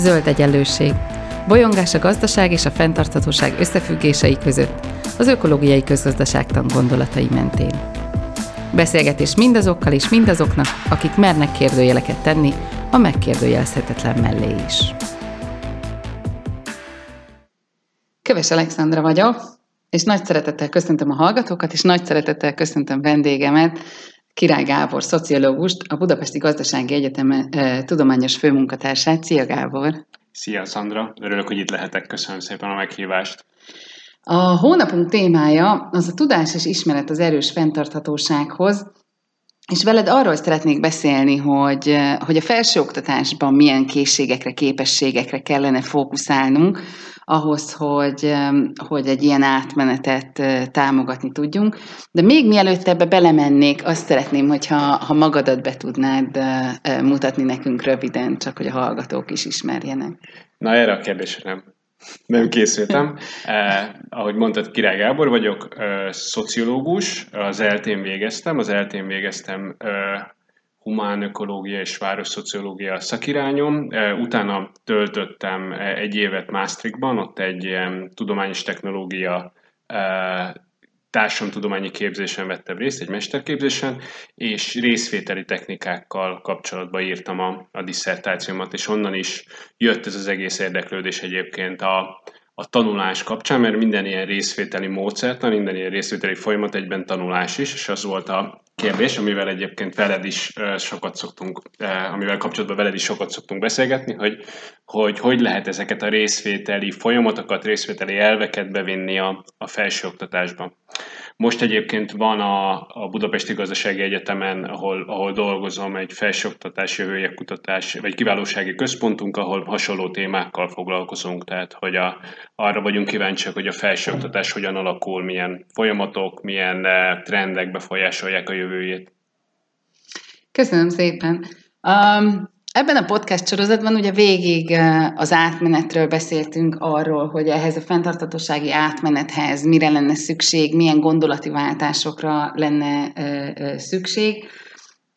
Zöld egyenlőség. Bolyongás a gazdaság és a fenntarthatóság összefüggései között, az ökológiai közgazdaságtan gondolatai mentén. Beszélgetés mindazokkal és mindazoknak, akik mernek kérdőjeleket tenni, a megkérdőjelezhetetlen mellé is. Köves Alexandra vagyok, és nagy szeretettel köszöntöm a hallgatókat, és nagy szeretettel köszöntöm vendégemet, Király Gábor, szociológust, a Budapesti Gazdasági Egyetem tudományos főmunkatársát. Szia Gábor! Szia Szandra, örülök, hogy itt lehetek, köszönöm szépen a meghívást. A hónapunk témája az a tudás és ismeret az erős fenntarthatósághoz, és veled arról szeretnék beszélni, hogy, hogy a felsőoktatásban milyen készségekre, képességekre kellene fókuszálnunk, ahhoz, hogy, hogy egy ilyen átmenetet támogatni tudjunk. De még mielőtt ebbe belemennék, azt szeretném, hogyha ha magadat be tudnád mutatni nekünk röviden, csak hogy a hallgatók is ismerjenek. Na erre a kérdésre nem. Nem készültem. Eh, ahogy mondtad, Király Gábor vagyok, eh, szociológus, az eltén végeztem, az eltén végeztem eh, humán ökológia és városszociológia szakirányom. Utána töltöttem egy évet Maastrichtban, ott egy tudományos technológia társadalomtudományi képzésen vettem részt, egy mesterképzésen, és részvételi technikákkal kapcsolatban írtam a, a disszertációmat, és onnan is jött ez az egész érdeklődés egyébként a, a tanulás kapcsán, mert minden ilyen részvételi módszert, minden ilyen részvételi folyamat egyben tanulás is, és az volt a kérdés, amivel egyébként veled is sokat szoktunk, amivel kapcsolatban veled is sokat szoktunk beszélgetni, hogy hogy, hogy lehet ezeket a részvételi folyamatokat, részvételi elveket bevinni a, a felsőoktatásba. Most egyébként van a, a Budapesti Gazdasági Egyetemen, ahol, ahol dolgozom, egy felsőoktatás jövője kutatás, vagy kiválósági központunk, ahol hasonló témákkal foglalkozunk, tehát hogy a, arra vagyunk kíváncsiak, hogy a felsőoktatás hogyan alakul, milyen folyamatok, milyen trendek befolyásolják a jövőjét. Köszönöm szépen. Um, Ebben a podcast sorozatban ugye végig az átmenetről beszéltünk arról, hogy ehhez a fenntartatósági átmenethez mire lenne szükség, milyen gondolati váltásokra lenne szükség.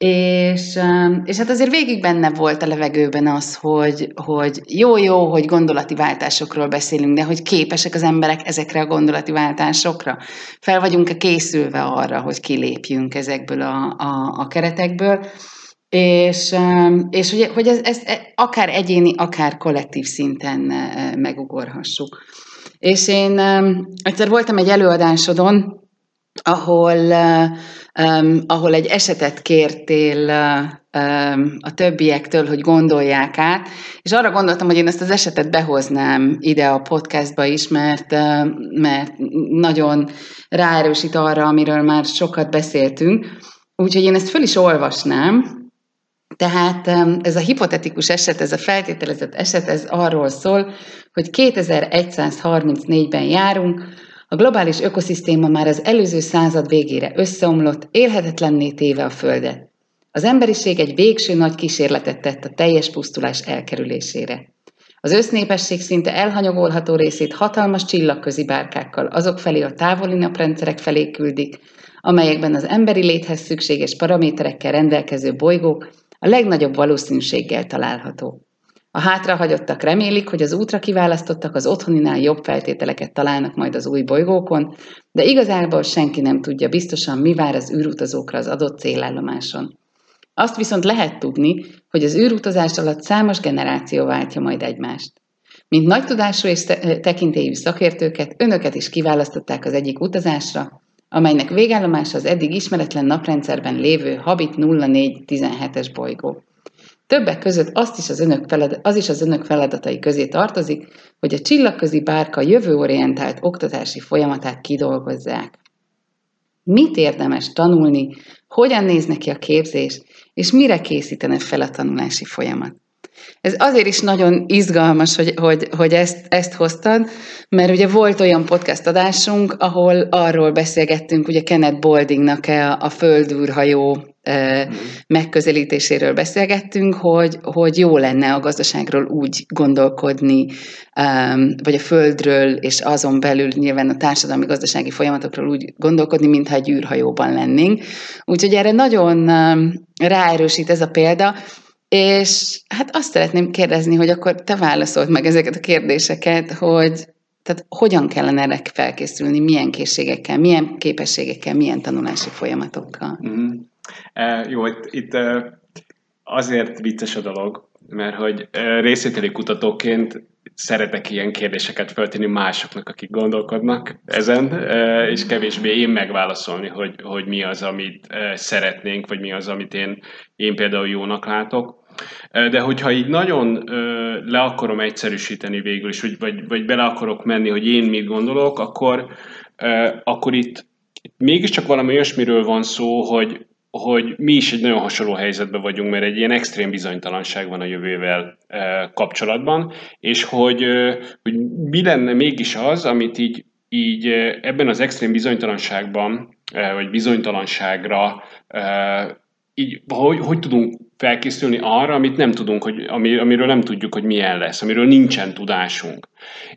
És, és hát azért végig benne volt a levegőben az, hogy, hogy jó-jó, hogy gondolati váltásokról beszélünk, de hogy képesek az emberek ezekre a gondolati váltásokra. Fel vagyunk-e készülve arra, hogy kilépjünk ezekből a, a, a keretekből. És, és ugye, hogy ez, ez akár egyéni, akár kollektív szinten e, megugorhassuk. És én egyszer voltam egy előadásodon, ahol, ahol egy esetet kértél a többiektől, hogy gondolják át, és arra gondoltam, hogy én ezt az esetet behoznám ide a podcastba is, mert, mert nagyon ráerősít arra, amiről már sokat beszéltünk. Úgyhogy én ezt föl is olvasnám, tehát ez a hipotetikus eset, ez a feltételezett eset, ez arról szól, hogy 2134-ben járunk, a globális ökoszisztéma már az előző század végére összeomlott, élhetetlenné téve a Földet. Az emberiség egy végső nagy kísérletet tett a teljes pusztulás elkerülésére. Az össznépesség szinte elhanyagolható részét hatalmas csillagközi bárkákkal azok felé a távoli naprendszerek felé küldik, amelyekben az emberi léthez szükséges paraméterekkel rendelkező bolygók a legnagyobb valószínűséggel található. A hátrahagyottak remélik, hogy az útra kiválasztottak az otthoninál jobb feltételeket találnak majd az új bolygókon, de igazából senki nem tudja biztosan, mi vár az űrutazókra az adott célállomáson. Azt viszont lehet tudni, hogy az űrutazás alatt számos generáció váltja majd egymást. Mint nagy tudású és tekintélyű szakértőket, önöket is kiválasztották az egyik utazásra, amelynek végállomása az eddig ismeretlen naprendszerben lévő Habit 0417-es bolygó. Többek között azt is az önök feladat, az is az önök feladatai közé tartozik, hogy a csillagközi bárka jövőorientált oktatási folyamatát kidolgozzák. Mit érdemes tanulni, hogyan néz neki a képzés, és mire készítene fel a tanulási folyamat. Ez azért is nagyon izgalmas, hogy, hogy, hogy ezt, ezt hoztad, mert ugye volt olyan podcast adásunk, ahol arról beszélgettünk, ugye Kenneth Boldingnak a, a földűrhajó megközelítéséről beszélgettünk, hogy, hogy jó lenne a gazdaságról úgy gondolkodni, vagy a földről, és azon belül nyilván a társadalmi gazdasági folyamatokról úgy gondolkodni, mintha egy űrhajóban lennénk. Úgyhogy erre nagyon ráerősít ez a példa, És hát azt szeretném kérdezni, hogy akkor te válaszolt meg ezeket a kérdéseket, hogy tehát hogyan kellene erre felkészülni, milyen készségekkel, milyen képességekkel, milyen tanulási folyamatokkal? Mm-hmm. Jó, itt, itt azért vicces a dolog, mert hogy részvételi kutatóként szeretek ilyen kérdéseket feltenni másoknak, akik gondolkodnak ezen, és kevésbé én megválaszolni, hogy, hogy mi az, amit szeretnénk, vagy mi az, amit én, én például jónak látok. De hogyha így nagyon le akarom egyszerűsíteni végül is, vagy, vagy, vagy bele akarok menni, hogy én mit gondolok, akkor, akkor itt mégiscsak valami olyasmiről van szó, hogy, hogy mi is egy nagyon hasonló helyzetben vagyunk, mert egy ilyen extrém bizonytalanság van a jövővel kapcsolatban, és hogy, hogy mi lenne mégis az, amit így, így ebben az extrém bizonytalanságban, vagy bizonytalanságra így, hogy, hogy tudunk felkészülni arra, amit nem tudunk, hogy, ami, amiről nem tudjuk, hogy milyen lesz, amiről nincsen tudásunk.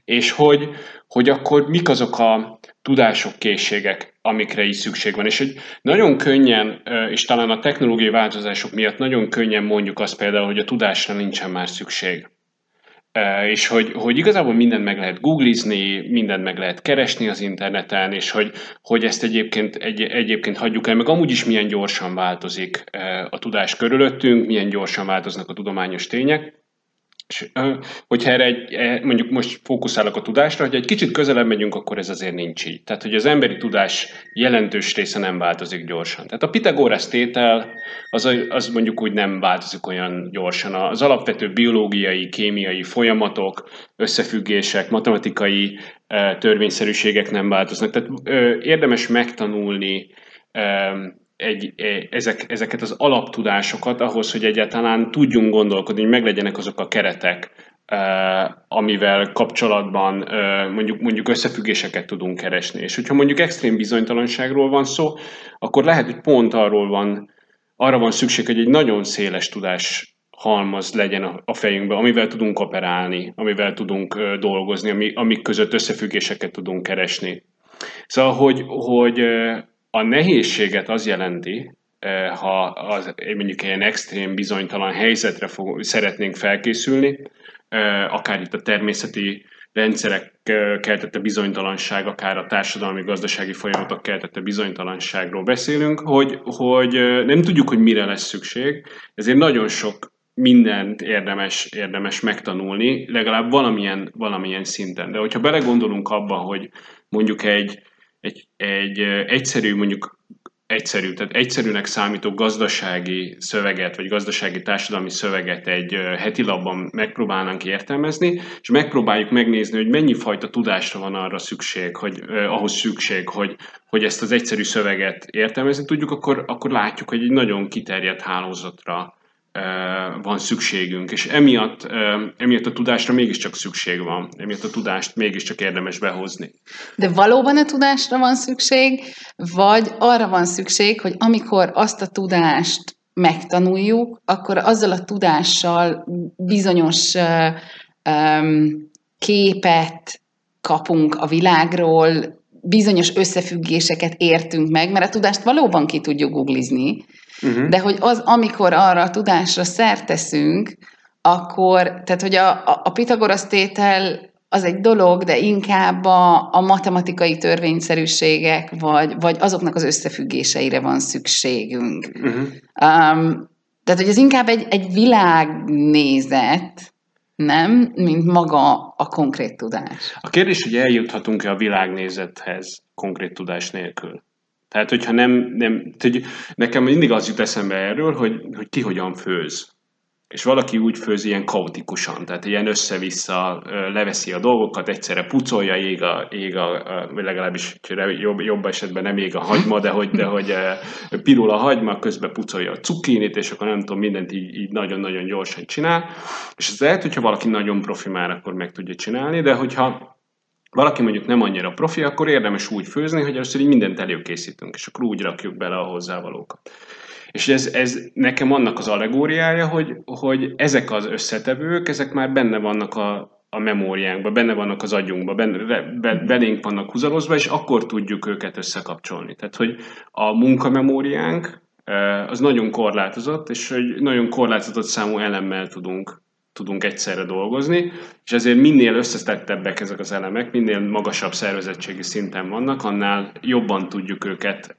És hogy, hogy akkor mik azok a tudások, készségek, amikre is szükség van. És hogy nagyon könnyen, és talán a technológiai változások miatt nagyon könnyen mondjuk azt például, hogy a tudásra nincsen már szükség. És hogy, hogy igazából mindent meg lehet googlizni, mindent meg lehet keresni az interneten, és hogy, hogy ezt egyébként, egy, egyébként hagyjuk el, meg amúgy is milyen gyorsan változik a tudás körülöttünk, milyen gyorsan változnak a tudományos tények. Hogyha erre egy, e, mondjuk most fókuszálok a tudásra, hogy egy kicsit közelebb megyünk, akkor ez azért nincs így. Tehát, hogy az emberi tudás jelentős része nem változik gyorsan. Tehát a Pitagoras tétel az, az mondjuk úgy nem változik olyan gyorsan. Az alapvető biológiai, kémiai folyamatok, összefüggések, matematikai törvényszerűségek nem változnak. Tehát érdemes megtanulni egy, e, ezek, ezeket az alaptudásokat ahhoz, hogy egyáltalán tudjunk gondolkodni, hogy meglegyenek azok a keretek, e, amivel kapcsolatban e, mondjuk, mondjuk összefüggéseket tudunk keresni. És hogyha mondjuk extrém bizonytalanságról van szó, akkor lehet, hogy pont arról van, arra van szükség, hogy egy nagyon széles tudás halmaz legyen a fejünkben, amivel tudunk operálni, amivel tudunk dolgozni, ami, amik között összefüggéseket tudunk keresni. Szóval, hogy, hogy a nehézséget az jelenti, eh, ha az, mondjuk ilyen extrém bizonytalan helyzetre fog, szeretnénk felkészülni, eh, akár itt a természeti rendszerek eh, keltette bizonytalanság, akár a társadalmi-gazdasági folyamatok keltette bizonytalanságról beszélünk, hogy, hogy nem tudjuk, hogy mire lesz szükség, ezért nagyon sok mindent érdemes, érdemes megtanulni, legalább valamilyen, valamilyen szinten. De hogyha belegondolunk abba, hogy mondjuk egy, egy, egy egyszerű, mondjuk egyszerű, tehát egyszerűnek számító gazdasági szöveget, vagy gazdasági társadalmi szöveget egy heti labban megpróbálnánk értelmezni, és megpróbáljuk megnézni, hogy mennyi fajta tudásra van arra szükség, hogy eh, ahhoz szükség, hogy, hogy ezt az egyszerű szöveget értelmezni tudjuk, akkor, akkor látjuk, hogy egy nagyon kiterjedt hálózatra van szükségünk, és emiatt, emiatt a tudásra mégiscsak szükség van, emiatt a tudást mégiscsak érdemes behozni. De valóban a tudásra van szükség, vagy arra van szükség, hogy amikor azt a tudást megtanuljuk, akkor azzal a tudással bizonyos képet kapunk a világról, bizonyos összefüggéseket értünk meg, mert a tudást valóban ki tudjuk googlizni, Uh-huh. De hogy az, amikor arra a tudásra szert teszünk, akkor, tehát hogy a, a, a Pitagorasz tétel az egy dolog, de inkább a, a matematikai törvényszerűségek, vagy, vagy azoknak az összefüggéseire van szükségünk. Uh-huh. Um, tehát, hogy ez inkább egy, egy világnézet, nem, mint maga a konkrét tudás. A kérdés, hogy eljuthatunk-e a világnézethez konkrét tudás nélkül? Tehát, hogyha nem, nem hogy nekem mindig az jut eszembe erről, hogy, hogy ki hogyan főz. És valaki úgy főz ilyen kaotikusan, tehát ilyen össze-vissza leveszi a dolgokat, egyszerre pucolja, ég a, ég a legalábbis jobb, jobb esetben nem ég a hagyma, de hogy, de hogy pirul a hagyma, közben pucolja a cukkinit, és akkor nem tudom, mindent így, így nagyon-nagyon gyorsan csinál. És ez lehet, hogyha valaki nagyon profi már, akkor meg tudja csinálni, de hogyha valaki mondjuk nem annyira profi, akkor érdemes úgy főzni, hogy először így mindent előkészítünk, és akkor úgy rakjuk bele a hozzávalókat. És ez, ez nekem annak az allegóriája, hogy, hogy ezek az összetevők, ezek már benne vannak a, a memóriánkban, benne vannak az agyunkban, benne, be, belénk vannak húzalozva, és akkor tudjuk őket összekapcsolni. Tehát, hogy a munkamemóriánk az nagyon korlátozott, és egy nagyon korlátozott számú elemmel tudunk tudunk egyszerre dolgozni, és ezért minél összetettebbek ezek az elemek, minél magasabb szervezettségi szinten vannak, annál jobban tudjuk őket,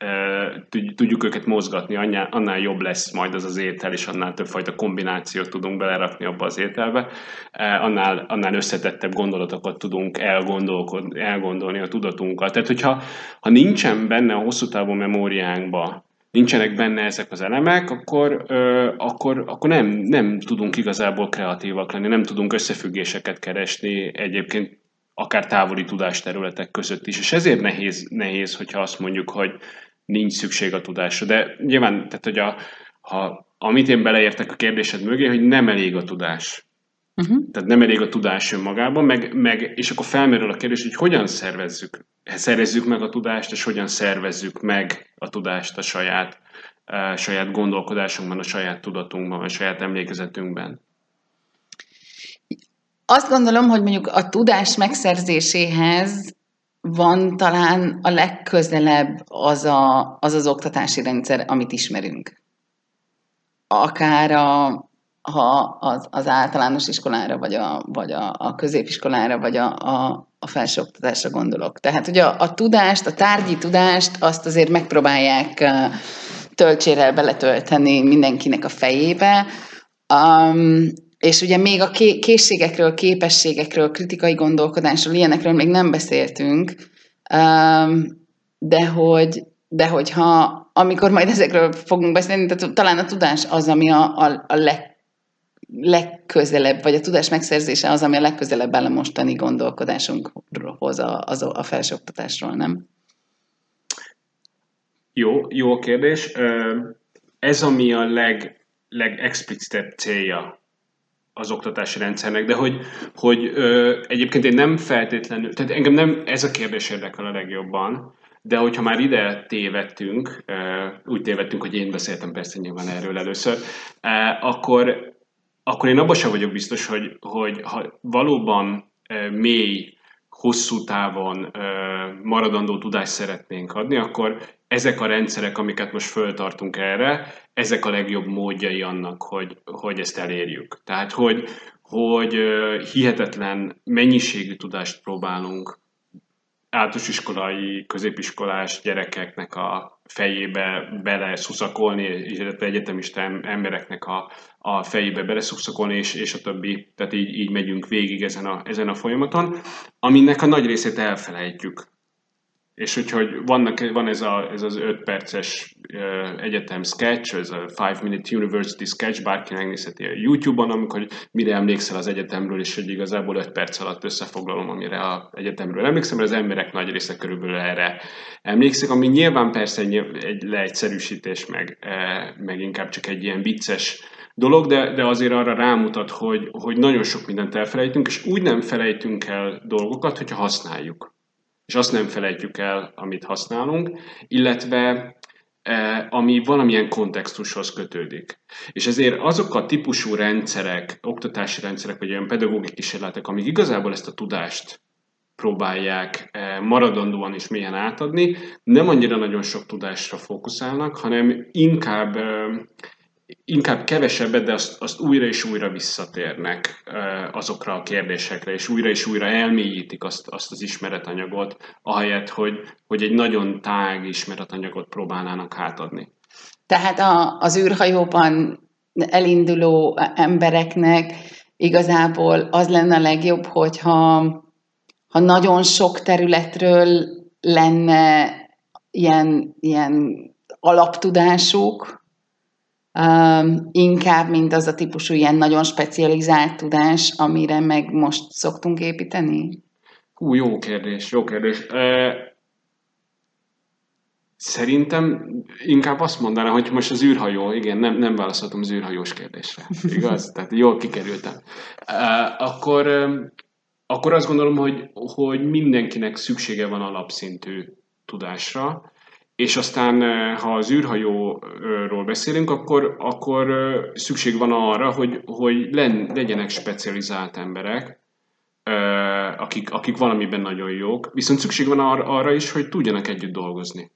tudjuk őket mozgatni, annál, jobb lesz majd az az étel, és annál többfajta kombinációt tudunk belerakni abba az ételbe, annál, annál összetettebb gondolatokat tudunk elgondolni a tudatunkkal. Tehát, hogyha ha nincsen benne a hosszú távú memóriánkba nincsenek benne ezek az elemek, akkor, ö, akkor, akkor nem, nem tudunk igazából kreatívak lenni, nem tudunk összefüggéseket keresni egyébként akár távoli tudásterületek között is. És ezért nehéz, nehéz hogyha azt mondjuk, hogy nincs szükség a tudásra. De nyilván, tehát, hogy a, ha, amit én beleértek a kérdésed mögé, hogy nem elég a tudás. Uh-huh. Tehát nem elég a tudás önmagában, meg, meg, és akkor felmerül a kérdés, hogy hogyan szervezzük, szervezzük meg a tudást, és hogyan szervezzük meg a tudást a saját, a saját gondolkodásunkban, a saját tudatunkban, a saját emlékezetünkben. Azt gondolom, hogy mondjuk a tudás megszerzéséhez van talán a legközelebb az, a, az az oktatási rendszer, amit ismerünk. Akár a, ha az, az általános iskolára, vagy a, vagy a, a középiskolára, vagy a, a, a felsőoktatásra gondolok. Tehát ugye a, a tudást, a tárgyi tudást, azt azért megpróbálják töltsérrel beletölteni mindenkinek a fejébe, um, és ugye még a készségekről, képességekről, kritikai gondolkodásról, ilyenekről még nem beszéltünk, um, de hogy, de hogyha amikor majd ezekről fogunk beszélni, tehát talán a tudás az, ami a, a, a leg, legközelebb, vagy a tudás megszerzése az, ami a legközelebb áll a mostani gondolkodásunkhoz a, az a felsőoktatásról, nem? Jó, jó a kérdés. Ez ami a leg, legexplicitebb célja az oktatási rendszernek, de hogy, hogy ö, egyébként én nem feltétlenül, tehát engem nem ez a kérdés érdekel a legjobban, de hogyha már ide tévedtünk, úgy tévedtünk, hogy én beszéltem persze nyilván erről először, akkor akkor én abban sem vagyok biztos, hogy, hogy ha valóban mély, hosszú távon maradandó tudást szeretnénk adni, akkor ezek a rendszerek, amiket most föltartunk erre, ezek a legjobb módjai annak, hogy, hogy ezt elérjük. Tehát, hogy, hogy hihetetlen mennyiségű tudást próbálunk általános iskolai, középiskolás gyerekeknek a fejébe bele szuszakolni, illetve egyetemista embereknek a, a fejébe bele szuszakolni, és, és a többi. Tehát így, így megyünk végig ezen a, ezen a folyamaton, aminek a nagy részét elfelejtjük és úgyhogy vannak, van ez, a, ez az 5 perces egyetem sketch, ez a 5 minute university sketch, bárki megnézheti a YouTube-on, amikor mire emlékszel az egyetemről, és hogy igazából 5 perc alatt összefoglalom, amire a egyetemről emlékszem, mert az emberek nagy része körülbelül erre emlékszik, ami nyilván persze egy, egy leegyszerűsítés, meg, meg inkább csak egy ilyen vicces dolog, de, de azért arra rámutat, hogy, hogy nagyon sok mindent elfelejtünk, és úgy nem felejtünk el dolgokat, hogyha használjuk és azt nem felejtjük el, amit használunk, illetve e, ami valamilyen kontextushoz kötődik. És ezért azok a típusú rendszerek, oktatási rendszerek, vagy olyan pedagógiai kísérletek, amik igazából ezt a tudást próbálják e, maradandóan és mélyen átadni, nem annyira nagyon sok tudásra fókuszálnak, hanem inkább e, inkább kevesebbet, de azt, azt újra és újra visszatérnek azokra a kérdésekre, és újra és újra elmélyítik azt, azt az ismeretanyagot, ahelyett, hogy, hogy egy nagyon tág ismeretanyagot próbálnának átadni. Tehát a, az űrhajóban elinduló embereknek igazából az lenne a legjobb, hogyha ha nagyon sok területről lenne ilyen, ilyen alaptudásuk, Um, inkább, mint az a típusú ilyen nagyon specializált tudás, amire meg most szoktunk építeni? Hú, jó kérdés, jó kérdés. Uh, szerintem inkább azt mondanám, hogy most az űrhajó, igen, nem, nem válaszoltam az űrhajós kérdésre, igaz? Tehát jól kikerültem. Uh, akkor, akkor azt gondolom, hogy, hogy mindenkinek szüksége van alapszintű tudásra, és aztán, ha az űrhajóról beszélünk, akkor, akkor szükség van arra, hogy, hogy legyenek specializált emberek, akik, akik valamiben nagyon jók, viszont szükség van arra, arra is, hogy tudjanak együtt dolgozni.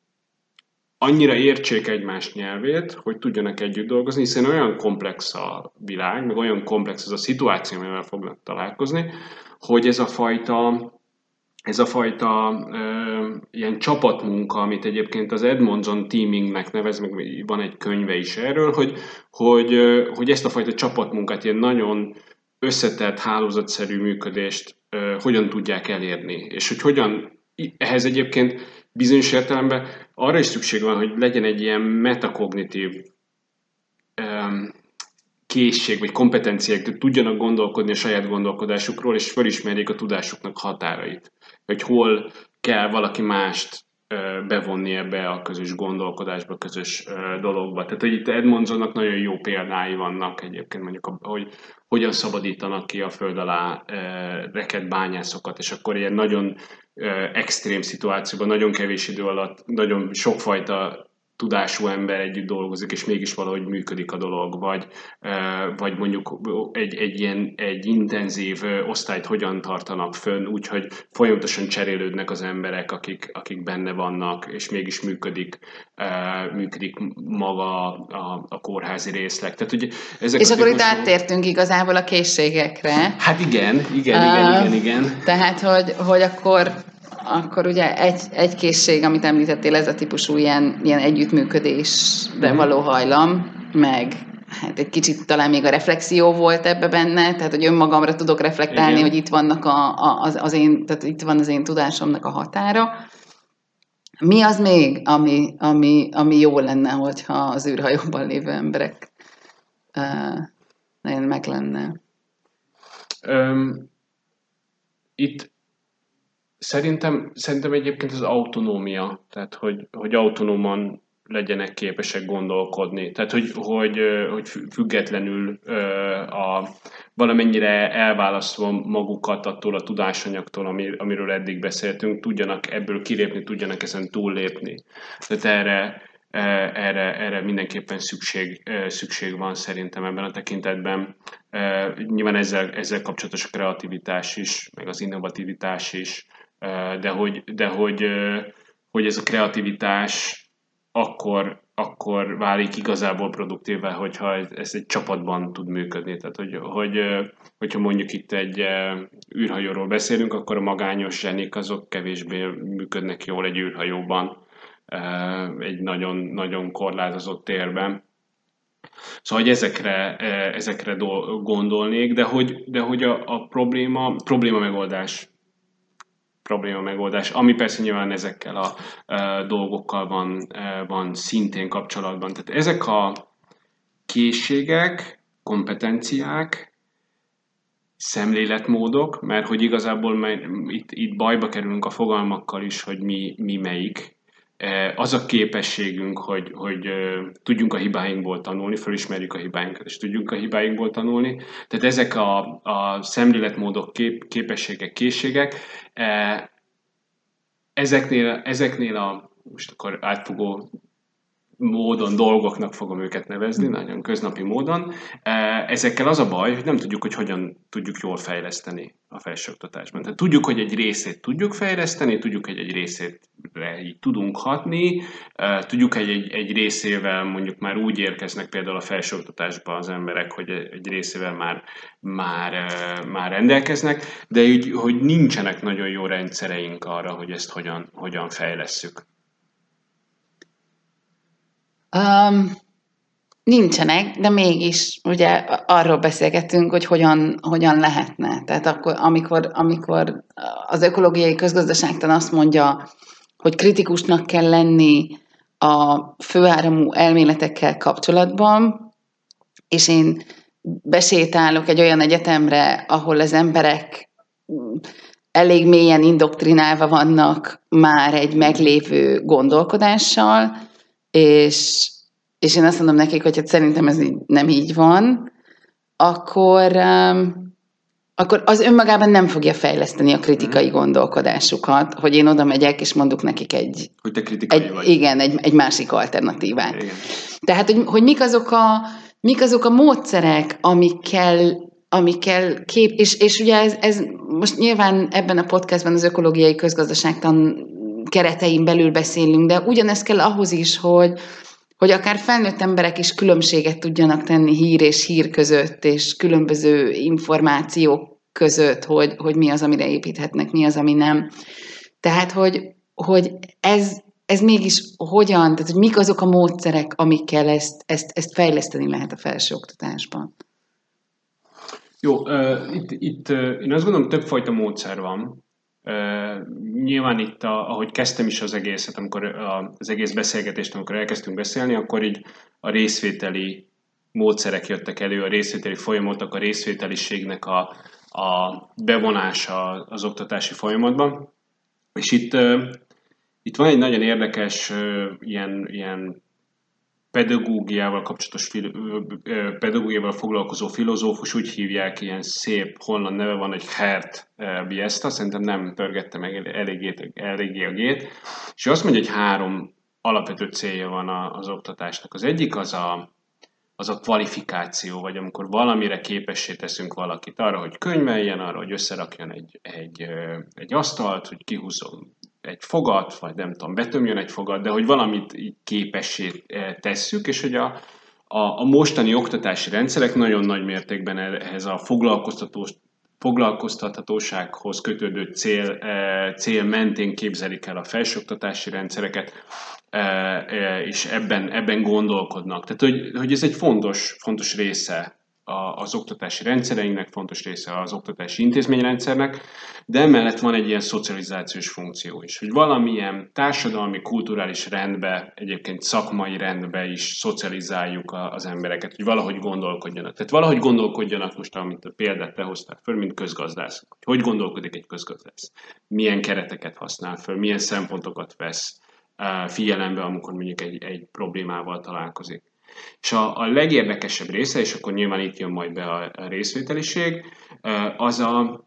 annyira értsék egymás nyelvét, hogy tudjanak együtt dolgozni, hiszen olyan komplex a világ, meg olyan komplex az a szituáció, amivel fognak találkozni, hogy ez a fajta ez a fajta ö, ilyen csapatmunka, amit egyébként az Edmondson teamingnek nevez, meg van egy könyve is erről, hogy, hogy, ö, hogy ezt a fajta csapatmunkát, ilyen nagyon összetett, hálózatszerű működést ö, hogyan tudják elérni, és hogy hogyan, ehhez egyébként bizonyos értelemben arra is szükség van, hogy legyen egy ilyen metakognitív um, készség, vagy kompetenciák, hogy tudjanak gondolkodni a saját gondolkodásukról, és felismerjék a tudásuknak határait. Hogy hol kell valaki mást bevonni ebbe a közös gondolkodásba, közös dologba. Tehát, hogy itt Edmondsonnak nagyon jó példái vannak egyébként, mondjuk, hogy hogyan szabadítanak ki a föld alá reked bányászokat, és akkor ilyen nagyon extrém szituációban, nagyon kevés idő alatt, nagyon sokfajta tudású ember együtt dolgozik, és mégis valahogy működik a dolog, vagy, vagy mondjuk egy, egy ilyen egy intenzív osztályt hogyan tartanak fönn, úgyhogy folyamatosan cserélődnek az emberek, akik, akik benne vannak, és mégis működik, működik maga a, a kórházi részleg. Tehát, ugye ezek és akkor itt áttértünk igazából a készségekre. Hát igen, igen, igen, uh, igen, igen. Tehát, hogy, hogy akkor akkor ugye egy, egy készség, amit említettél, ez a típusú ilyen, ilyen együttműködésre mhm. való hajlam, meg hát egy kicsit talán még a reflexió volt ebbe benne, tehát hogy önmagamra tudok reflektálni, Igen. hogy itt vannak a, a, az, az én, tehát itt van az én tudásomnak a határa. Mi az még, ami, ami, ami jó lenne, hogyha az űrhajóban lévő emberek uh, nagyon meg lenne? Um, itt Szerintem, szerintem egyébként az autonómia, tehát hogy, hogy autonóman legyenek képesek gondolkodni. Tehát, hogy, hogy, hogy függetlenül a, valamennyire elválasztva magukat attól a tudásanyagtól, amiről eddig beszéltünk, tudjanak ebből kilépni, tudjanak ezen túllépni. Tehát erre, erre, erre mindenképpen szükség, szükség van szerintem ebben a tekintetben. Nyilván ezzel, ezzel kapcsolatos a kreativitás is, meg az innovativitás is, de hogy, de hogy, hogy ez a kreativitás akkor, akkor válik igazából produktíve, hogyha ez egy csapatban tud működni. Tehát, hogy, hogy, hogyha mondjuk itt egy űrhajóról beszélünk, akkor a magányos zsenik azok kevésbé működnek jól egy űrhajóban, egy nagyon, nagyon korlátozott térben. Szóval, hogy ezekre, ezekre gondolnék, de hogy, de hogy a, a probléma, probléma megoldás probléma megoldás, ami persze nyilván ezekkel a dolgokkal van, van szintén kapcsolatban. Tehát ezek a készségek, kompetenciák, szemléletmódok, mert hogy igazából itt, itt bajba kerülünk a fogalmakkal is, hogy mi, mi melyik, az a képességünk, hogy, hogy tudjunk a hibáinkból tanulni, felismerjük a hibáinkat, és tudjunk a hibáinkból tanulni. Tehát ezek a, a szemléletmódok, kép, képességek, készségek, ezeknél, ezeknél a most akkor átfogó módon, dolgoknak fogom őket nevezni, hm. nagyon köznapi módon. Ezekkel az a baj, hogy nem tudjuk, hogy hogyan tudjuk jól fejleszteni a felsőoktatásban. Tehát tudjuk, hogy egy részét tudjuk fejleszteni, tudjuk, hogy egy részét így tudunk hatni, tudjuk, hogy egy, egy részével mondjuk már úgy érkeznek például a felsőoktatásba az emberek, hogy egy részével már, már, már rendelkeznek, de így, hogy nincsenek nagyon jó rendszereink arra, hogy ezt hogyan, hogyan fejlesszük. Um, nincsenek, de mégis ugye arról beszélgetünk, hogy hogyan, hogyan lehetne. Tehát akkor, amikor, amikor az ökológiai közgazdaságtan azt mondja, hogy kritikusnak kell lenni a főáramú elméletekkel kapcsolatban, és én besétálok egy olyan egyetemre, ahol az emberek elég mélyen indoktrinálva vannak már egy meglévő gondolkodással, és, és én azt mondom nekik, hogy hát szerintem ez így, nem így van, akkor, um, akkor az önmagában nem fogja fejleszteni a kritikai mm. gondolkodásukat, hogy én oda megyek, és mondok nekik egy... Hogy te kritikai egy, vagy. Igen, egy, egy másik alternatívát. Igen. Tehát, hogy, hogy mik, azok a, mik azok a módszerek, amikkel amikkel kép, és, és ugye ez, ez most nyilván ebben a podcastban az ökológiai közgazdaságtan keretein belül beszélünk, de ugyanezt kell ahhoz is, hogy, hogy akár felnőtt emberek is különbséget tudjanak tenni hír és hír között, és különböző információk között, hogy, hogy mi az, amire építhetnek, mi az, ami nem. Tehát, hogy, hogy ez, ez mégis hogyan, tehát hogy mik azok a módszerek, amikkel ezt, ezt, ezt fejleszteni lehet a felsőoktatásban? Jó, uh, itt, itt uh, én azt gondolom, többfajta módszer van. Nyilván itt, a, ahogy kezdtem is az egészet, amikor a, az egész beszélgetést, amikor elkezdtünk beszélni, akkor így a részvételi módszerek jöttek elő, a részvételi folyamatok, a részvételiségnek a, a bevonása az oktatási folyamatban. És itt, itt van egy nagyon érdekes ilyen, ilyen pedagógiával kapcsolatos pedagógiával foglalkozó filozófus, úgy hívják, ilyen szép holland neve van, hogy Hert Biesta, szerintem nem pörgette meg eléggé, eléggé a gét, és azt mondja, hogy három alapvető célja van az oktatásnak. Az egyik az a, az a kvalifikáció, vagy amikor valamire képessé teszünk valakit arra, hogy könyveljen, arra, hogy összerakjon egy, egy, egy asztalt, hogy kihúzom egy fogat, vagy nem tudom, betömjön egy fogat, de hogy valamit így képessé eh, tesszük, és hogy a, a, a mostani oktatási rendszerek nagyon nagy mértékben ehhez a foglalkoztatós, foglalkoztathatósághoz kötődő cél, eh, cél mentén képzelik el a felsőoktatási rendszereket, eh, és ebben, ebben gondolkodnak. Tehát, hogy, hogy ez egy fontos, fontos része az oktatási rendszereinknek, fontos része az oktatási intézményrendszernek, de emellett van egy ilyen szocializációs funkció is, hogy valamilyen társadalmi, kulturális rendbe, egyébként szakmai rendbe is szocializáljuk az embereket, hogy valahogy gondolkodjanak. Tehát valahogy gondolkodjanak most, amit a példát te hoztál föl, mint közgazdász. Hogy, hogy gondolkodik egy közgazdász? Milyen kereteket használ föl, milyen szempontokat vesz figyelembe, amikor mondjuk egy, egy problémával találkozik. És a, a legérdekesebb része, és akkor nyilván itt jön majd be a, a részvételiség, az a,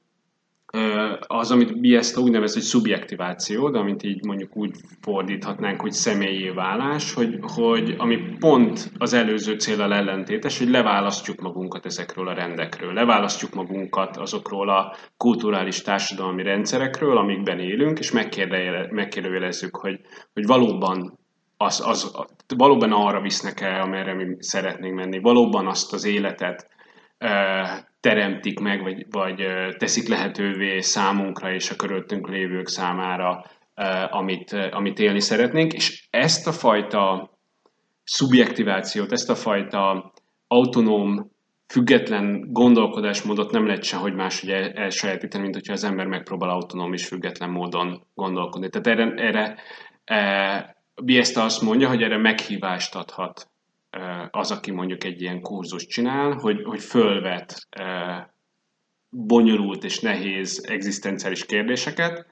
az, amit Biesta úgy nevez, hogy szubjektiváció, de amit így mondjuk úgy fordíthatnánk, hogy személyé válás, hogy, hogy ami pont az előző célral ellentétes, hogy leválasztjuk magunkat ezekről a rendekről, leválasztjuk magunkat azokról a kulturális társadalmi rendszerekről, amikben élünk, és megkérdőjelezzük, hogy, hogy valóban az, az valóban arra visznek el, amerre mi szeretnénk menni. Valóban azt az életet teremtik meg, vagy, vagy teszik lehetővé számunkra és a körülöttünk lévők számára, amit, amit élni szeretnénk, és ezt a fajta szubjektivációt, ezt a fajta autonóm, független gondolkodásmódot nem lehet sehogy máshogy elsajátítani, mint hogyha az ember megpróbál autonóm és független módon gondolkodni. Tehát erre, erre Biesta azt mondja, hogy erre meghívást adhat az, aki mondjuk egy ilyen kurzus csinál, hogy, hogy fölvet bonyolult és nehéz egzisztenciális kérdéseket,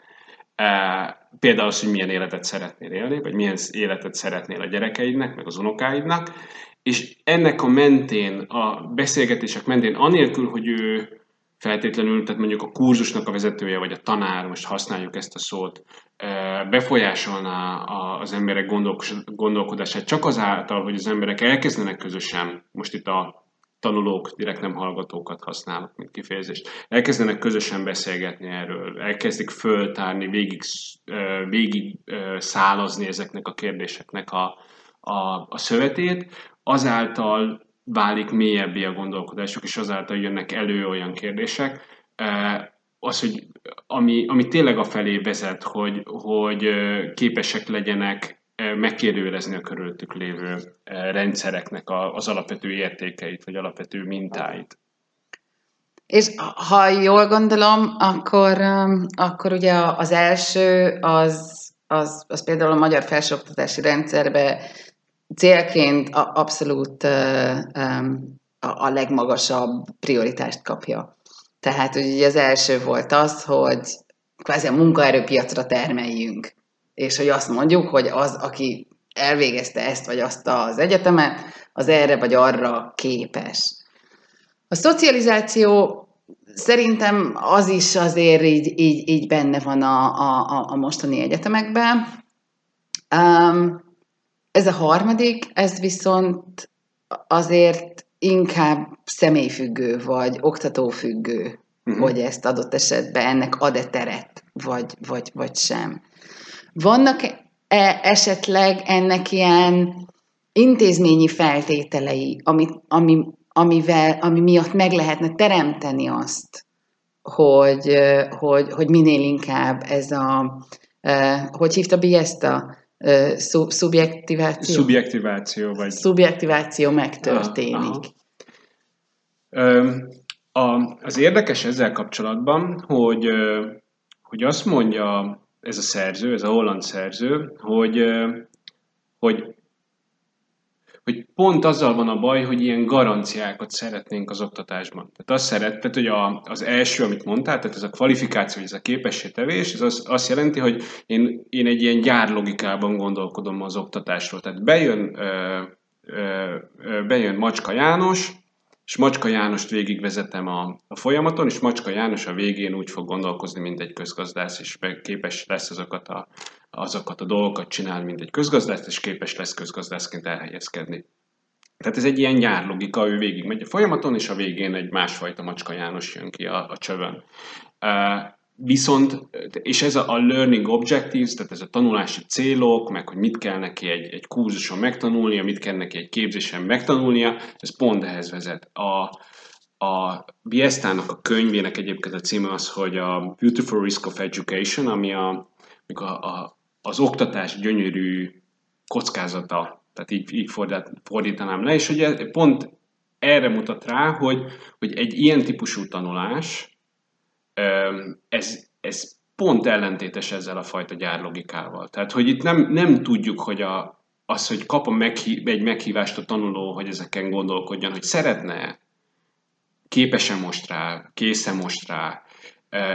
például az, hogy milyen életet szeretnél élni, vagy milyen életet szeretnél a gyerekeidnek, meg az unokáidnak, és ennek a mentén, a beszélgetések mentén, anélkül, hogy ő feltétlenül, tehát mondjuk a kurzusnak a vezetője, vagy a tanár, most használjuk ezt a szót, befolyásolná az emberek gondolkodását csak azáltal, hogy az emberek elkezdenek közösen, most itt a tanulók, direkt nem hallgatókat használok, mint kifejezést, elkezdenek közösen beszélgetni erről, elkezdik föltárni, végig, végig szálazni ezeknek a kérdéseknek a, a, a szövetét, azáltal válik mélyebbé a gondolkodásuk, és azáltal jönnek elő olyan kérdések, az, hogy ami, ami tényleg a felé vezet, hogy, hogy képesek legyenek megkérdőjelezni a körülöttük lévő rendszereknek az alapvető értékeit, vagy alapvető mintáit. És ha jól gondolom, akkor, akkor ugye az első az, az, az például a magyar felsőoktatási rendszerbe célként abszolút a legmagasabb prioritást kapja. Tehát ugye az első volt az, hogy kvázi a munkaerőpiacra termeljünk, és hogy azt mondjuk, hogy az, aki elvégezte ezt vagy azt az egyetemet, az erre vagy arra képes. A szocializáció szerintem az is azért így, így, így benne van a, a, a mostani egyetemekben. Um, ez a harmadik, ez viszont azért inkább személyfüggő, vagy oktatófüggő, uh-huh. hogy ezt adott esetben ennek ad-e teret, vagy, vagy, vagy sem. Vannak-e esetleg ennek ilyen intézményi feltételei, ami, ami, amivel, ami miatt meg lehetne teremteni azt, hogy, hogy, hogy minél inkább ez a, hogy hívta Bi a szubjektiváció? Szubjektiváció, vagy... Szubjektiváció megtörténik. Aha, aha. A, az érdekes ezzel kapcsolatban, hogy, hogy azt mondja ez a szerző, ez a holland szerző, hogy hogy pont azzal van a baj, hogy ilyen garanciákat szeretnénk az oktatásban. Tehát azt szeretted, hogy a, az első, amit mondtál, tehát ez a kvalifikáció, ez a képességtevés, ez az, azt jelenti, hogy én, én egy ilyen gyárlogikában gondolkodom az oktatásról. Tehát bejön, ö, ö, ö, bejön Macska János, és Macska Jánost végigvezetem a, a folyamaton, és Macska János a végén úgy fog gondolkozni, mint egy közgazdász, és képes lesz azokat a, azokat a dolgokat csinálni, mint egy közgazdász, és képes lesz közgazdászként elhelyezkedni. Tehát ez egy ilyen nyárlogika, ő végig megy a folyamaton, és a végén egy másfajta Macska János jön ki a, a csövön. Uh, Viszont, és ez a learning objectives, tehát ez a tanulási célok, meg hogy mit kell neki egy, egy kurzuson megtanulnia, mit kell neki egy képzésen megtanulnia, ez pont ehhez vezet. A, a Biestának a könyvének egyébként a címe az, hogy a Beautiful Risk of Education, ami a, a, a, az oktatás gyönyörű kockázata, tehát így, így fordítanám le, és ugye pont erre mutat rá, hogy, hogy egy ilyen típusú tanulás, ez, ez pont ellentétes ezzel a fajta gyárlogikával. Tehát, hogy itt nem, nem tudjuk, hogy a, az, hogy kap a meghív, egy meghívást a tanuló, hogy ezeken gondolkodjon, hogy szeretne képes-e most rá, készen most rá,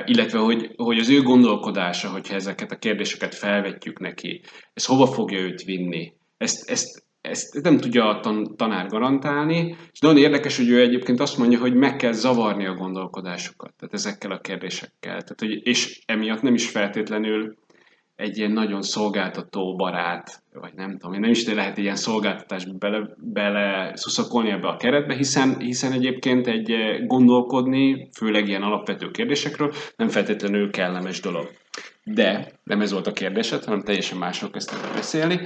illetve hogy, hogy az ő gondolkodása, hogyha ezeket a kérdéseket felvetjük neki, ez hova fogja őt vinni. Ezt, ezt ezt nem tudja a tan- tanár garantálni, és nagyon érdekes, hogy ő egyébként azt mondja, hogy meg kell zavarni a gondolkodásukat, tehát ezekkel a kérdésekkel. Tehát, hogy, és emiatt nem is feltétlenül egy ilyen nagyon szolgáltató barát, vagy nem tudom, nem is lehet ilyen szolgáltatásba bele, bele szuszakolni ebbe a keretbe, hiszen, hiszen egyébként egy gondolkodni, főleg ilyen alapvető kérdésekről nem feltétlenül kellemes dolog. De nem ez volt a kérdésed, hanem teljesen másról kezdtem beszélni,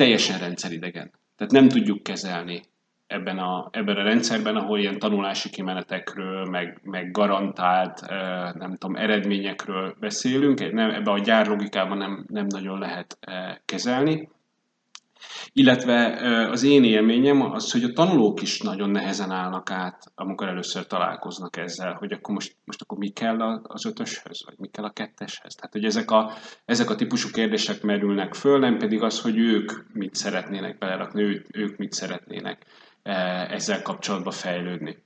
teljesen rendszeridegen. Tehát nem tudjuk kezelni ebben a, ebben a rendszerben, ahol ilyen tanulási kimenetekről, meg, meg garantált, nem tudom, eredményekről beszélünk, nem, ebben a gyárlogikában nem, nem nagyon lehet kezelni. Illetve az én élményem az, hogy a tanulók is nagyon nehezen állnak át, amikor először találkoznak ezzel, hogy akkor most, most akkor mi kell az ötöshöz, vagy mi kell a ketteshez. Tehát, hogy ezek a, ezek a típusú kérdések merülnek föl, nem pedig az, hogy ők mit szeretnének belerakni, ők, ők mit szeretnének ezzel kapcsolatban fejlődni.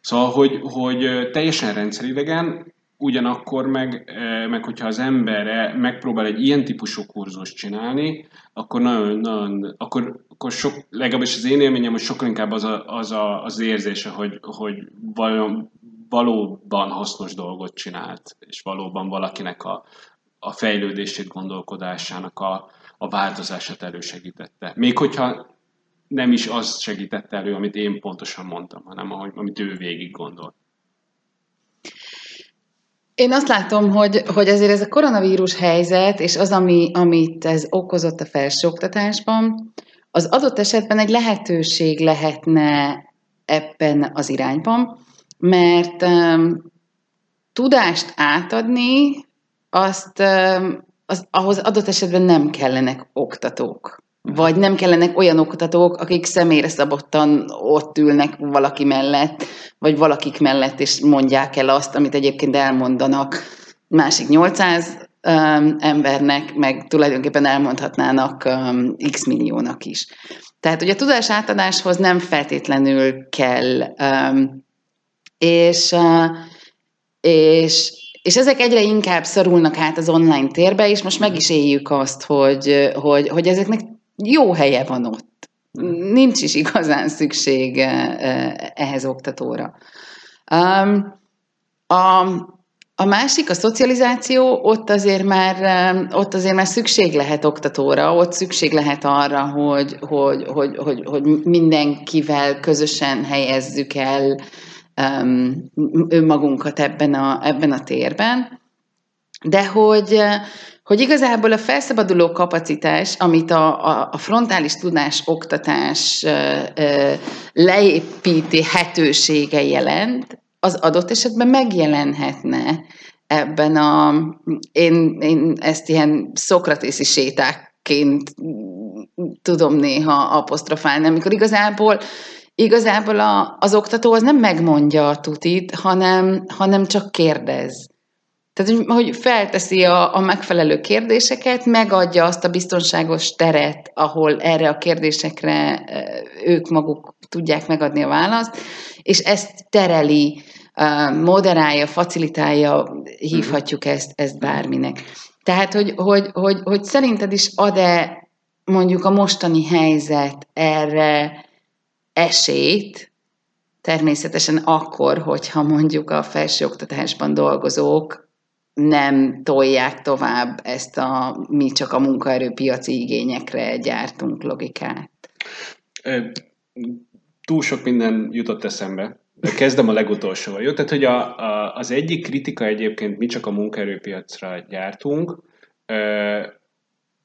Szóval, hogy, hogy teljesen rendszeridegen, ugyanakkor meg, meg hogyha az ember megpróbál egy ilyen típusú kurzust csinálni, akkor nagyon, nagyon akkor, akkor sok, legalábbis az én élményem, hogy sokkal inkább az a, az, a, az érzése, hogy, hogy valóban, valóban hasznos dolgot csinált, és valóban valakinek a, a fejlődését, gondolkodásának a, a változását elősegítette. Még hogyha nem is az segítette elő, amit én pontosan mondtam, hanem ahogy, amit ő végig gondolt. Én azt látom, hogy, hogy ezért ez a koronavírus helyzet, és az, ami, amit ez okozott a felsőoktatásban, az adott esetben egy lehetőség lehetne ebben az irányban, mert um, tudást átadni, azt, um, az, ahhoz adott esetben nem kellenek oktatók. Vagy nem kellenek olyan oktatók, akik személyre szabottan ott ülnek valaki mellett, vagy valakik mellett, és mondják el azt, amit egyébként elmondanak másik 800 um, embernek, meg tulajdonképpen elmondhatnának um, x milliónak is. Tehát ugye a tudás átadáshoz nem feltétlenül kell, um, és, uh, és, és ezek egyre inkább szorulnak át az online térbe, és most meg is éljük azt, hogy, hogy, hogy ezeknek jó helye van ott. Nincs is igazán szükség ehhez oktatóra. A, a másik, a szocializáció, ott azért, már, ott azért már szükség lehet oktatóra, ott szükség lehet arra, hogy, hogy, hogy, hogy, hogy mindenkivel közösen helyezzük el önmagunkat ebben a, ebben a térben. De hogy, hogy igazából a felszabaduló kapacitás, amit a, a, a frontális tudás oktatás leépíthetősége jelent, az adott esetben megjelenhetne ebben a, én, én ezt ilyen szokratészi sétákként tudom néha apostrofálni, amikor igazából igazából a, az oktató az nem megmondja a tutit, hanem, hanem csak kérdez. Tehát, hogy felteszi a, a megfelelő kérdéseket, megadja azt a biztonságos teret, ahol erre a kérdésekre ők maguk tudják megadni a választ, és ezt tereli, moderálja, facilitálja, hívhatjuk ezt, ezt bárminek. Tehát, hogy, hogy, hogy, hogy szerinted is ad-e mondjuk a mostani helyzet erre esélyt, természetesen akkor, hogyha mondjuk a felsőoktatásban dolgozók nem tolják tovább ezt a mi csak a munkaerőpiaci igényekre gyártunk logikát. Túl sok minden jutott eszembe. De kezdem a legutolsóval. Jó? Tehát, hogy a, a, az egyik kritika egyébként mi csak a munkaerőpiacra gyártunk,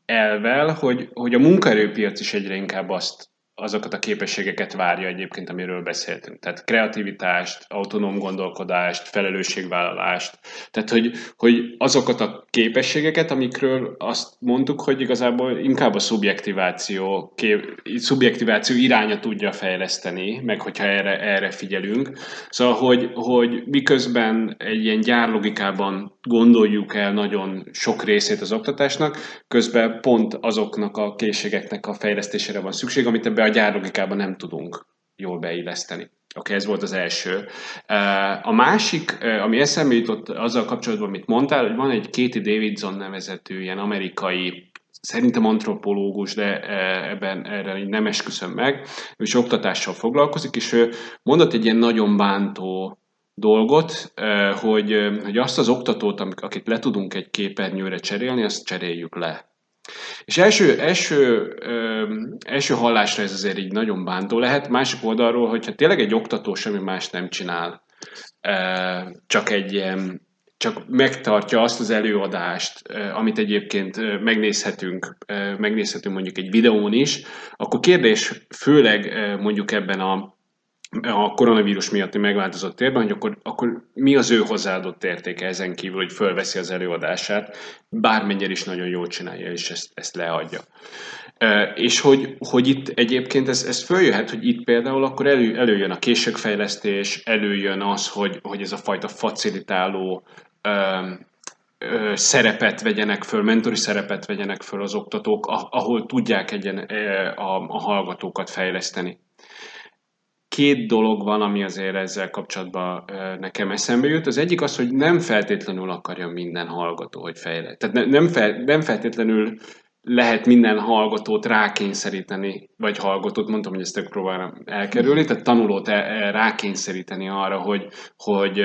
elvel, hogy, hogy a munkaerőpiac is egyre inkább azt azokat a képességeket várja egyébként, amiről beszéltünk. Tehát kreativitást, autonóm gondolkodást, felelősségvállalást. Tehát, hogy, hogy azokat a képességeket, amikről azt mondtuk, hogy igazából inkább a szubjektiváció, kép, szubjektiváció iránya tudja fejleszteni, meg hogyha erre, erre figyelünk. Szóval, hogy, hogy miközben egy ilyen gyárlogikában gondoljuk el nagyon sok részét az oktatásnak, közben pont azoknak a készségeknek a fejlesztésére van szükség, amit ebbe a gyárlogikában nem tudunk jól beilleszteni. Oké, okay, ez volt az első. A másik, ami eszembe jutott azzal kapcsolatban, amit mondtál, hogy van egy Katie Davidson nevezetű ilyen amerikai szerintem antropológus, de ebben erre nem esküszöm meg, ő is oktatással foglalkozik, és ő mondott egy ilyen nagyon bántó dolgot, hogy, hogy azt az oktatót, akit le tudunk egy képernyőre cserélni, azt cseréljük le. És első, első, ö, első hallásra ez azért így nagyon bántó lehet, másik oldalról, hogyha tényleg egy oktató semmi más nem csinál, ö, csak egy csak megtartja azt az előadást, amit egyébként megnézhetünk, megnézhetünk mondjuk egy videón is, akkor kérdés főleg mondjuk ebben a a koronavírus miatti megváltozott térben, hogy akkor, akkor mi az ő hozzáadott értéke ezen kívül, hogy fölveszi az előadását, bármennyire is nagyon jól csinálja, és ezt, ezt leadja. És hogy, hogy itt egyébként ez, ez följöhet, hogy itt például akkor elő, előjön a készségfejlesztés, előjön az, hogy, hogy ez a fajta facilitáló szerepet vegyenek föl, mentori szerepet vegyenek föl az oktatók, ahol tudják egyen a, a hallgatókat fejleszteni két dolog van, ami azért ezzel kapcsolatban nekem eszembe jut. Az egyik az, hogy nem feltétlenül akarja minden hallgató, hogy fejlett. Tehát nem, fel, nem feltétlenül lehet minden hallgatót rákényszeríteni, vagy hallgatót, mondtam, hogy ezt tök próbálom elkerülni, tehát tanulót rákényszeríteni arra, hogy, hogy,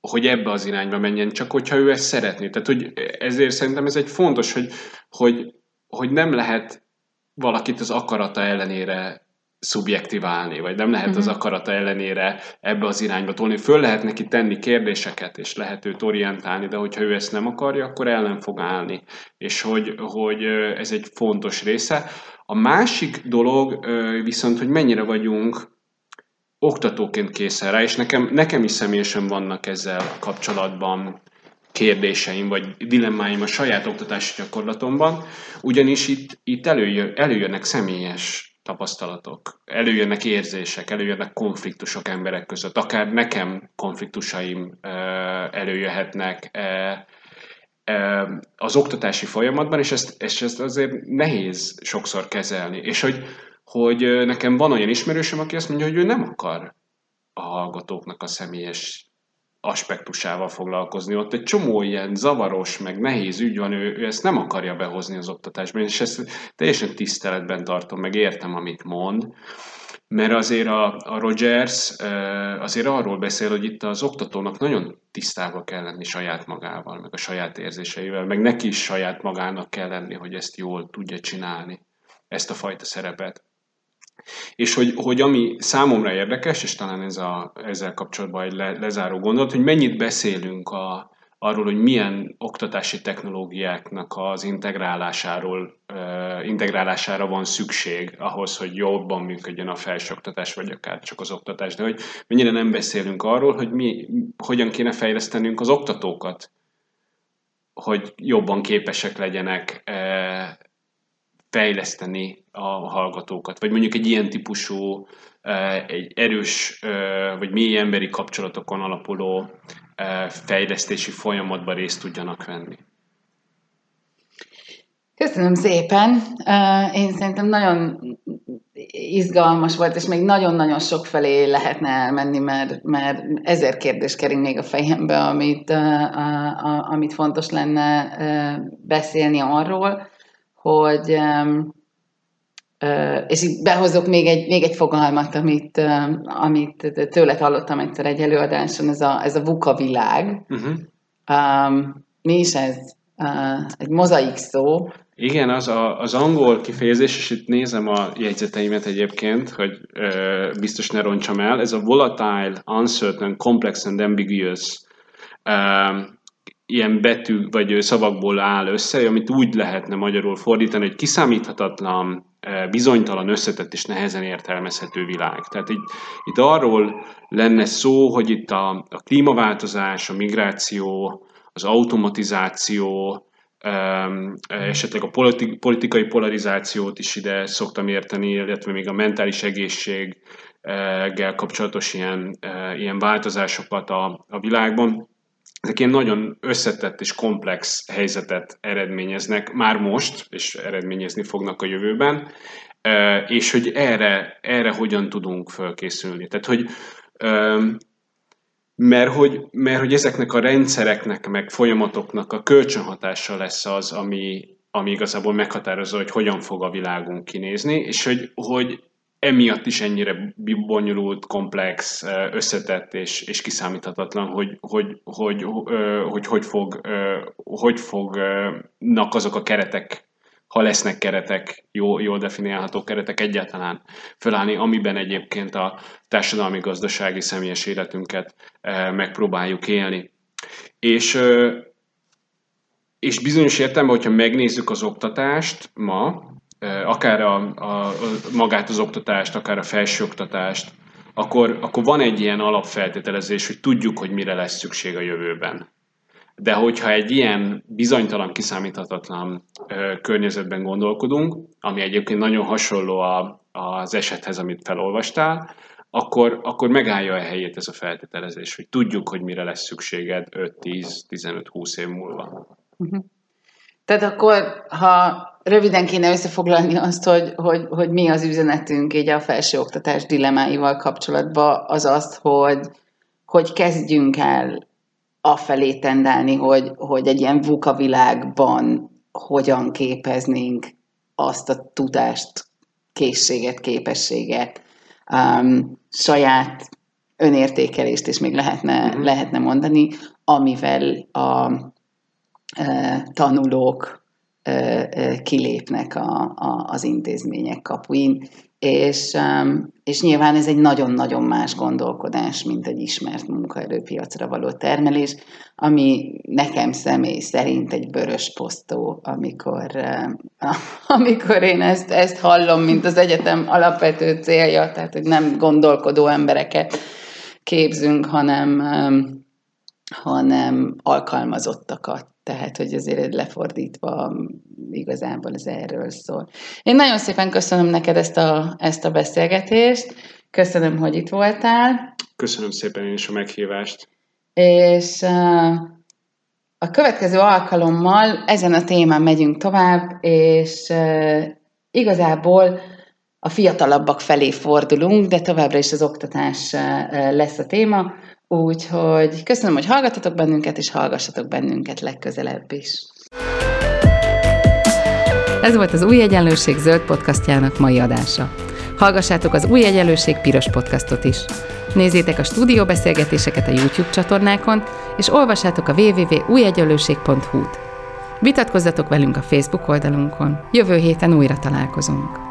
hogy ebbe az irányba menjen, csak hogyha ő ezt szeretné. Tehát, hogy ezért szerintem ez egy fontos, hogy, hogy, hogy nem lehet valakit az akarata ellenére szubjektiválni, vagy nem lehet az mhm. akarata ellenére ebbe az irányba tolni. Föl lehet neki tenni kérdéseket, és lehet őt orientálni, de hogyha ő ezt nem akarja, akkor el nem fog állni. És hogy, hogy ez egy fontos része. A másik dolog viszont, hogy mennyire vagyunk oktatóként készen rá, és nekem, nekem is személyesen vannak ezzel kapcsolatban kérdéseim, vagy dilemmáim a saját oktatási gyakorlatomban, ugyanis itt, itt előjön, előjönnek személyes tapasztalatok, előjönnek érzések, előjönnek konfliktusok emberek között, akár nekem konfliktusaim előjöhetnek az oktatási folyamatban, és ezt, és ezt azért nehéz sokszor kezelni. És hogy, hogy nekem van olyan ismerősöm, aki azt mondja, hogy ő nem akar a hallgatóknak a személyes aspektusával foglalkozni. Ott egy csomó ilyen zavaros, meg nehéz ügy van, ő, ő ezt nem akarja behozni az oktatásban, és ezt teljesen tiszteletben tartom, meg értem, amit mond, mert azért a, a Rogers azért arról beszél, hogy itt az oktatónak nagyon tisztába kell lenni saját magával, meg a saját érzéseivel, meg neki is saját magának kell lenni, hogy ezt jól tudja csinálni, ezt a fajta szerepet. És hogy, hogy ami számomra érdekes, és talán ez a, ezzel kapcsolatban egy le, lezáró gondolat, hogy mennyit beszélünk a, arról, hogy milyen oktatási technológiáknak az integrálásáról, integrálására van szükség ahhoz, hogy jobban működjön a felsőoktatás, vagy akár csak az oktatás, de hogy mennyire nem beszélünk arról, hogy mi, hogyan kéne fejlesztenünk az oktatókat, hogy jobban képesek legyenek fejleszteni a hallgatókat, vagy mondjuk egy ilyen típusú, egy erős, vagy mély emberi kapcsolatokon alapuló fejlesztési folyamatban részt tudjanak venni. Köszönöm szépen. Én szerintem nagyon izgalmas volt, és még nagyon-nagyon sok felé lehetne elmenni, mert, mert ezer kérdés kering még a fejembe, amit, amit fontos lenne beszélni arról, hogy és itt behozok még egy, még egy fogalmat, amit, amit tőled hallottam egyszer egy előadáson, ez a, ez a VUCA világ. Uh-huh. Um, mi is ez? Uh, egy mozaik szó. Igen, az a, az angol kifejezés, és itt nézem a jegyzeteimet egyébként, hogy uh, biztos ne roncsam el, ez a volatile, uncertain, complex and ambiguous uh, ilyen betű vagy szavakból áll össze, amit úgy lehetne magyarul fordítani, hogy kiszámíthatatlan, bizonytalan, összetett és nehezen értelmezhető világ. Tehát itt, itt arról lenne szó, hogy itt a, a klímaváltozás, a migráció, az automatizáció, esetleg a politi- politikai polarizációt is ide szoktam érteni, illetve még a mentális egészséggel kapcsolatos ilyen, ilyen változásokat a, a világban ezek ilyen nagyon összetett és komplex helyzetet eredményeznek már most, és eredményezni fognak a jövőben, és hogy erre, erre hogyan tudunk fölkészülni. Tehát, hogy mert hogy, mert hogy ezeknek a rendszereknek, meg folyamatoknak a kölcsönhatása lesz az, ami, ami igazából meghatározza, hogy hogyan fog a világunk kinézni, és hogy, hogy emiatt is ennyire bonyolult, komplex, összetett és, és kiszámíthatatlan, hogy hogy, hogy, hogy, hogy, fog, hogy fognak azok a keretek, ha lesznek keretek, jó, jól definiálható keretek egyáltalán fölállni, amiben egyébként a társadalmi, gazdasági, személyes életünket megpróbáljuk élni. És és bizonyos értelemben, hogyha megnézzük az oktatást ma, akár a, a, magát az oktatást, akár a felsőoktatást, akkor, akkor van egy ilyen alapfeltételezés, hogy tudjuk, hogy mire lesz szükség a jövőben. De hogyha egy ilyen bizonytalan, kiszámíthatatlan ö, környezetben gondolkodunk, ami egyébként nagyon hasonló a, az esethez, amit felolvastál, akkor, akkor megállja a helyét ez a feltételezés, hogy tudjuk, hogy mire lesz szükséged 5-10-15-20 év múlva. Uh-huh. Tehát akkor, ha röviden kéne összefoglalni azt, hogy, hogy, hogy mi az üzenetünk így a felsőoktatás dilemáival kapcsolatban, az az, hogy, hogy kezdjünk el afelé tendálni, hogy, hogy egy ilyen VUKA világban hogyan képeznénk azt a tudást, készséget, képességet, um, saját önértékelést is még lehetne, mm-hmm. lehetne mondani, amivel a tanulók kilépnek a, a, az intézmények kapuin, és, és nyilván ez egy nagyon-nagyon más gondolkodás, mint egy ismert munkaerőpiacra való termelés, ami nekem személy szerint egy vörös posztó, amikor, amikor én ezt, ezt hallom, mint az egyetem alapvető célja, tehát hogy nem gondolkodó embereket képzünk, hanem, hanem alkalmazottakat tehát, hogy azért lefordítva igazából ez erről szól. Én nagyon szépen köszönöm neked ezt a, ezt a beszélgetést, köszönöm, hogy itt voltál. Köszönöm szépen én is a meghívást. És a következő alkalommal ezen a témán megyünk tovább, és igazából a fiatalabbak felé fordulunk, de továbbra is az oktatás lesz a téma. Úgyhogy köszönöm, hogy hallgatatok bennünket, és hallgassatok bennünket legközelebb is. Ez volt az Új Egyenlőség zöld podcastjának mai adása. Hallgassátok az Új Egyenlőség piros podcastot is. Nézzétek a stúdióbeszélgetéseket a YouTube csatornákon, és olvassátok a www.újegyenlőség.hu-t. Vitatkozzatok velünk a Facebook oldalunkon. Jövő héten újra találkozunk.